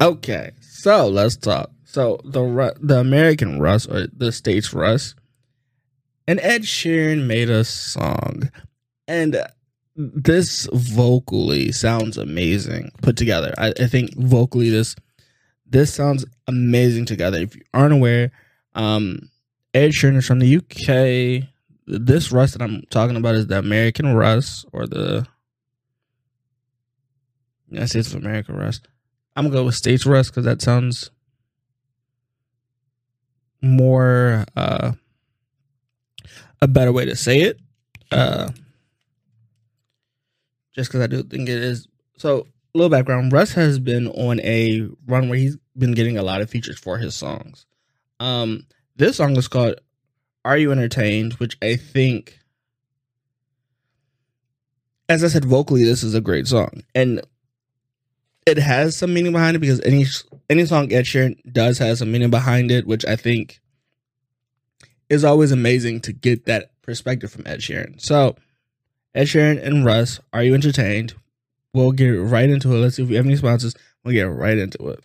Okay, so let's talk. So the the American Russ or the states Russ, and Ed Sheeran made a song, and this vocally sounds amazing put together. I, I think vocally this this sounds amazing together. If you aren't aware, um, Ed Sheeran is from the UK. This Russ that I'm talking about is the American Russ or the United States of America Russ. I'm gonna go with States Russ because that sounds more uh, a better way to say it. Uh, just because I do think it is. So, a little background: Russ has been on a run where he's been getting a lot of features for his songs. Um, this song is called "Are You Entertained," which I think, as I said, vocally, this is a great song, and it has some meaning behind it because any any song Ed Sheeran does has some meaning behind it, which I think is always amazing to get that perspective from Ed Sheeran. So, Ed Sheeran and Russ, are you entertained? We'll get right into it. Let's see if we have any sponsors. We'll get right into it.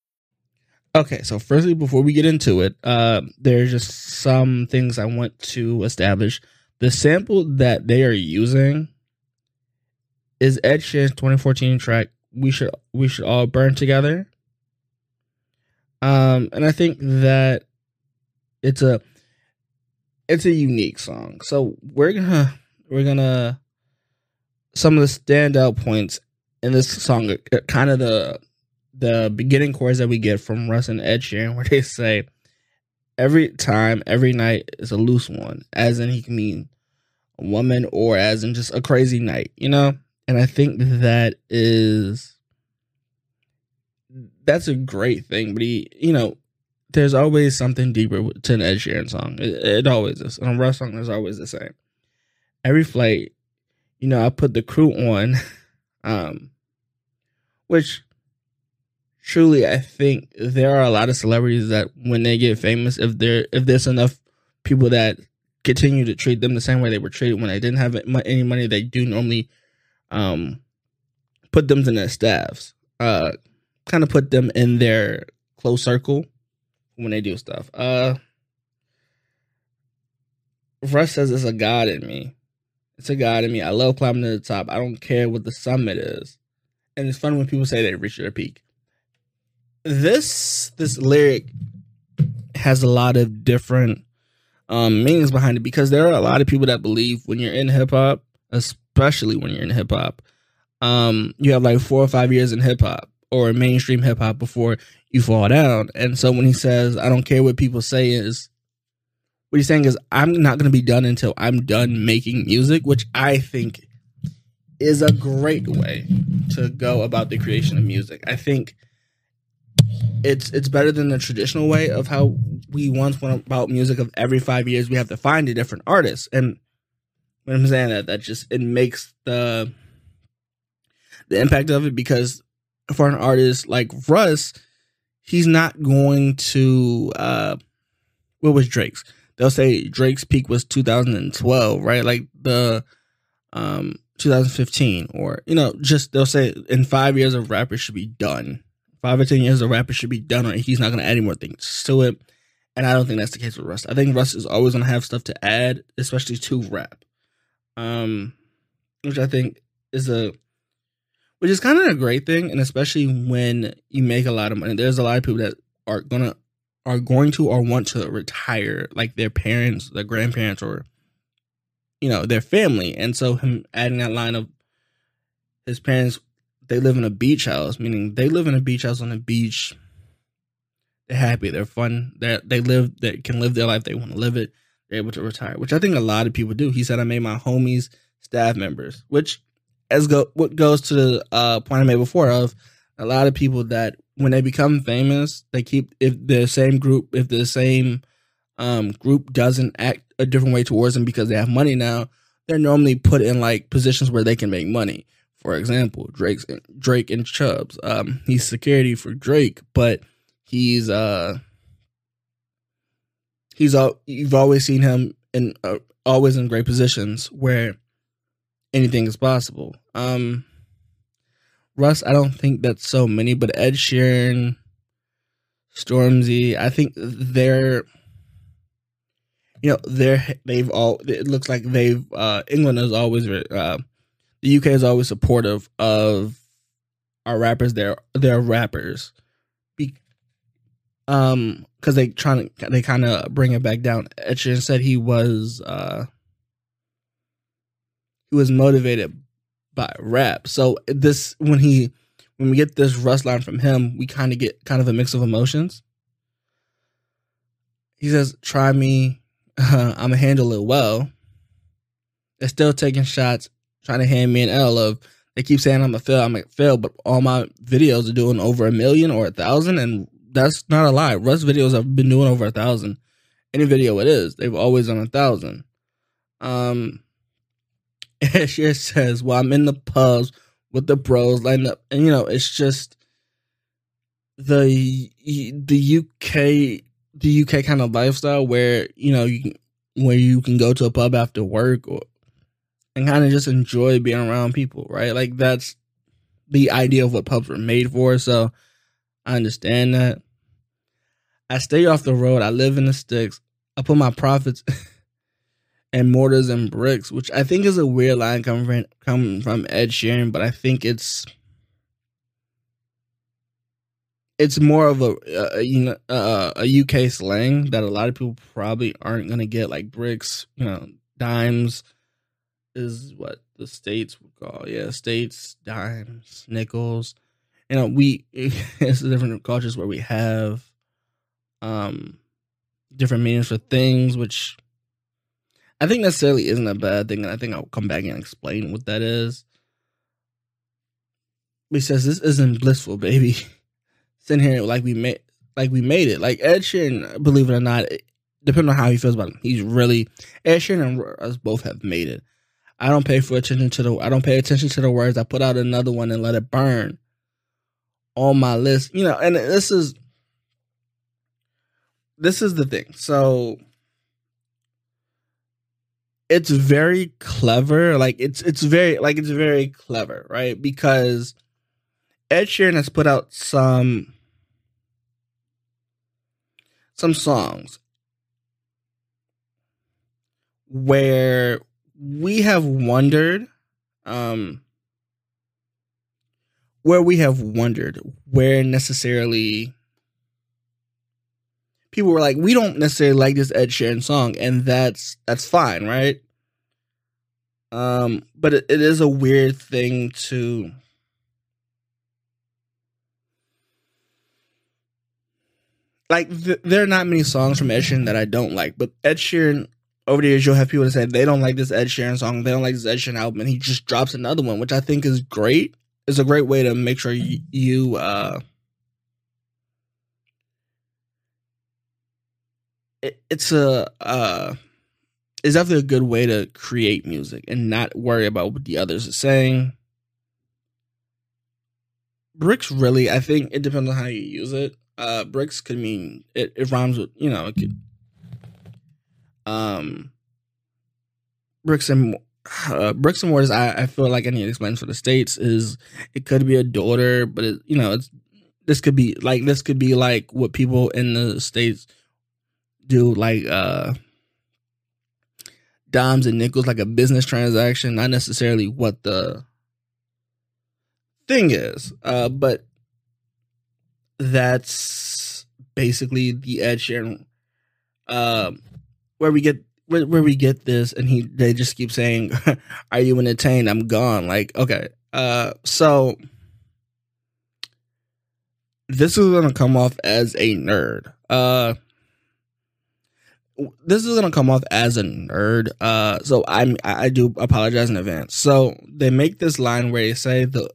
Okay, so firstly, before we get into it, uh, there's just some things I want to establish. The sample that they are using is Ed Sheeran's 2014 track "We Should We Should All Burn Together," um, and I think that it's a it's a unique song. So we're gonna we're gonna some of the standout points in this song, kind of the the beginning chorus that we get from Russ and Ed Sheeran, where they say, "Every time, every night is a loose one," as in he can mean a woman or as in just a crazy night, you know. And I think that is that's a great thing. But he, you know, there's always something deeper to an Ed Sheeran song. It, it always is. And a Russ song is always the same. Every flight, you know, I put the crew on, um, which truly I think there are a lot of celebrities that when they get famous, if there if there's enough people that continue to treat them the same way they were treated when they didn't have any money, they do normally um put them in their staffs, uh, kind of put them in their close circle when they do stuff. Uh, Russ says it's a god in me. It's a god in me. I love climbing to the top. I don't care what the summit is. And it's fun when people say they reached their peak this this lyric has a lot of different um, meanings behind it because there are a lot of people that believe when you're in hip hop, especially when you're in hip hop, um, you have like four or five years in hip hop or mainstream hip hop before you fall down. And so when he says, "I don't care what people say," is what he's saying is, "I'm not going to be done until I'm done making music," which I think is a great way to go about the creation of music. I think it's it's better than the traditional way of how we once went about music of every five years we have to find a different artist. And when i'm saying? That that just it makes the the impact of it because for an artist like russ he's not going to uh what was drake's? They'll say drake's peak was 2012 right? Like the um 2015 or you know just they'll say in five years of rappers should be done five or ten years, the rapper should be done on it. He's not going to add any more things to it. And I don't think that's the case with Russ. I think Russ is always going to have stuff to add, especially to rap. Um, which I think is a, which is kind of a great thing, and especially when you make a lot of money. There's a lot of people that are gonna, are going to or want to retire, like their parents, their grandparents, or, you know, their family. And so him adding that line of his parents they live in a beach house, meaning they live in a beach house on the beach. They're happy, they're fun, they they live, they can live their life, they want to live it. They're able to retire, which I think a lot of people do. He said, "I made my homies staff members," which as go what goes to the uh, point I made before of a lot of people that when they become famous, they keep if the same group, if the same um, group doesn't act a different way towards them because they have money now, they're normally put in like positions where they can make money. For example, Drake's Drake and Chubbs. Um, he's security for Drake, but he's uh he's you've always seen him in uh, always in great positions where anything is possible. Um, Russ, I don't think that's so many, but Ed Sheeran, Stormzy, I think they're you know they're they've all it looks like they've uh England has always uh the UK is always supportive of our rappers. They're rappers. Be, um because they trying to they kind of bring it back down. Sheeran said he was uh he was motivated by rap. So this when he when we get this rust line from him we kind of get kind of a mix of emotions. He says try me. I'm gonna handle it well. They're still taking shots, trying to hand me an L of they keep saying I'm a fail, I'm a fail, but all my videos are doing over a million or a thousand, and that's not a lie. Russ videos have been doing over a thousand. Any video it is, they've always done a thousand. Um, it just says, "Well, I'm in the pubs with the bros, lighting up," and you know, it's just the the UK the UK kind of lifestyle where you know you where you can go to a pub after work or and kind of just enjoy being around people, right? Like that's the idea of what pubs were made for. So I understand that. I stay off the road. I live in the sticks. I put my profits and mortars and bricks, which I think is a weird line coming from coming from Ed Sheeran, but I think it's it's more of a, a you know a UK slang that a lot of people probably aren't gonna get. Like bricks, you know, dimes is what the states would call yeah, states, dimes, nickels. You know, we it's different cultures where we have um different meanings for things, which I think necessarily isn't a bad thing, and I think I'll come back and explain what that is. He says this isn't blissful, baby. sitting here like we made like we made it. Like Ed Sheeran, believe it or not, depending on how he feels about it, he's really Ed Sheeran and us both have made it. I don't pay for attention to the I don't pay attention to the words. I put out another one and let it burn on my list. You know, and this is this is the thing. So it's very clever. Like it's it's very like it's very clever, right? Because Ed Sheeran has put out some some songs where we have wondered um where we have wondered where necessarily people were like we don't necessarily like this Ed Sheeran song and that's that's fine right? Um but it, it is a weird thing to like th- there are not many songs from Ed Sheeran that I don't like, but Ed Sheeran over the years you'll have people that say they don't like this Ed Sheeran song, they don't like this Ed Sheeran album, and he just drops another one, which I think is great. It's a great way to make sure you, you uh it, it's a uh it's definitely a good way to create music and not worry about what the others are saying. Bricks really, I think it depends on how you use it uh bricks could mean it, it rhymes with you know it could um bricks and uh, bricks and mortars I, I feel like I need to explain for the states is it could be a daughter but it, you know it's this could be like this could be like what people in the states do like uh dimes and nickels like a business transaction not necessarily what the thing is uh but that's basically the Ed Sheeran, uh, where we get where, where we get this, and he they just keep saying, "Are you entertained? I'm gone." Like, okay, uh, so this is gonna come off as a nerd. Uh, this is gonna come off as a nerd. Uh, so I'm I do apologize in advance. So they make this line where they say the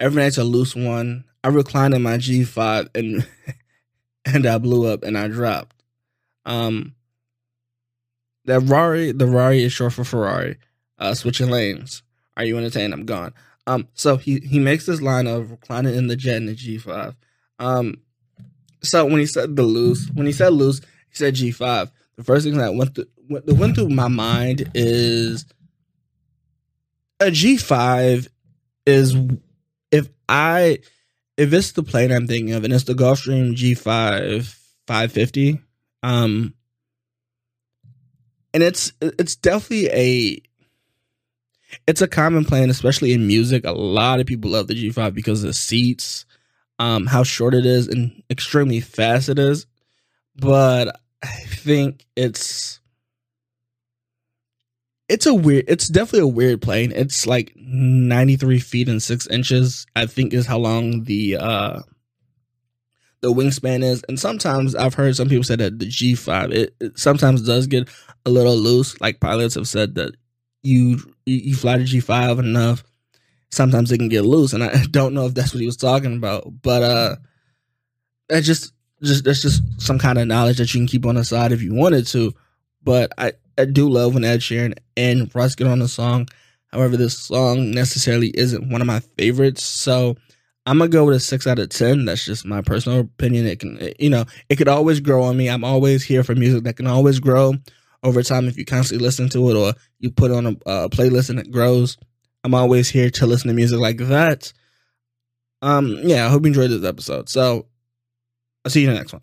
every night's a loose one. I reclined in my G5 and and I blew up and I dropped. Um, that Rari, the Rari is short for Ferrari. Uh, switching lanes. Are you entertained? I'm gone. Um, so he he makes this line of reclining in the jet in the G5. Um, so when he said the loose, when he said loose, he said G5. The first thing that went through, went, that went through my mind is a G5 is if I if it's the plane I'm thinking of and it's the Gulfstream G5 550, um, and it's it's definitely a it's a common plane, especially in music. A lot of people love the G5 because of the seats, um, how short it is, and extremely fast it is. But I think it's it's a weird. It's definitely a weird plane. It's like ninety three feet and six inches. I think is how long the uh the wingspan is. And sometimes I've heard some people say that the G five it, it sometimes does get a little loose. Like pilots have said that you you fly the G five enough, sometimes it can get loose. And I don't know if that's what he was talking about, but uh, that's just just that's just some kind of knowledge that you can keep on the side if you wanted to. But I I do love when Ed Sheeran and Russ get on the song. However, this song necessarily isn't one of my favorites, so I'm gonna go with a six out of ten. That's just my personal opinion. It can, you know, it could always grow on me. I'm always here for music that can always grow over time if you constantly listen to it or you put on a, a playlist and it grows. I'm always here to listen to music like that. Um, yeah, I hope you enjoyed this episode. So I'll see you in the next one.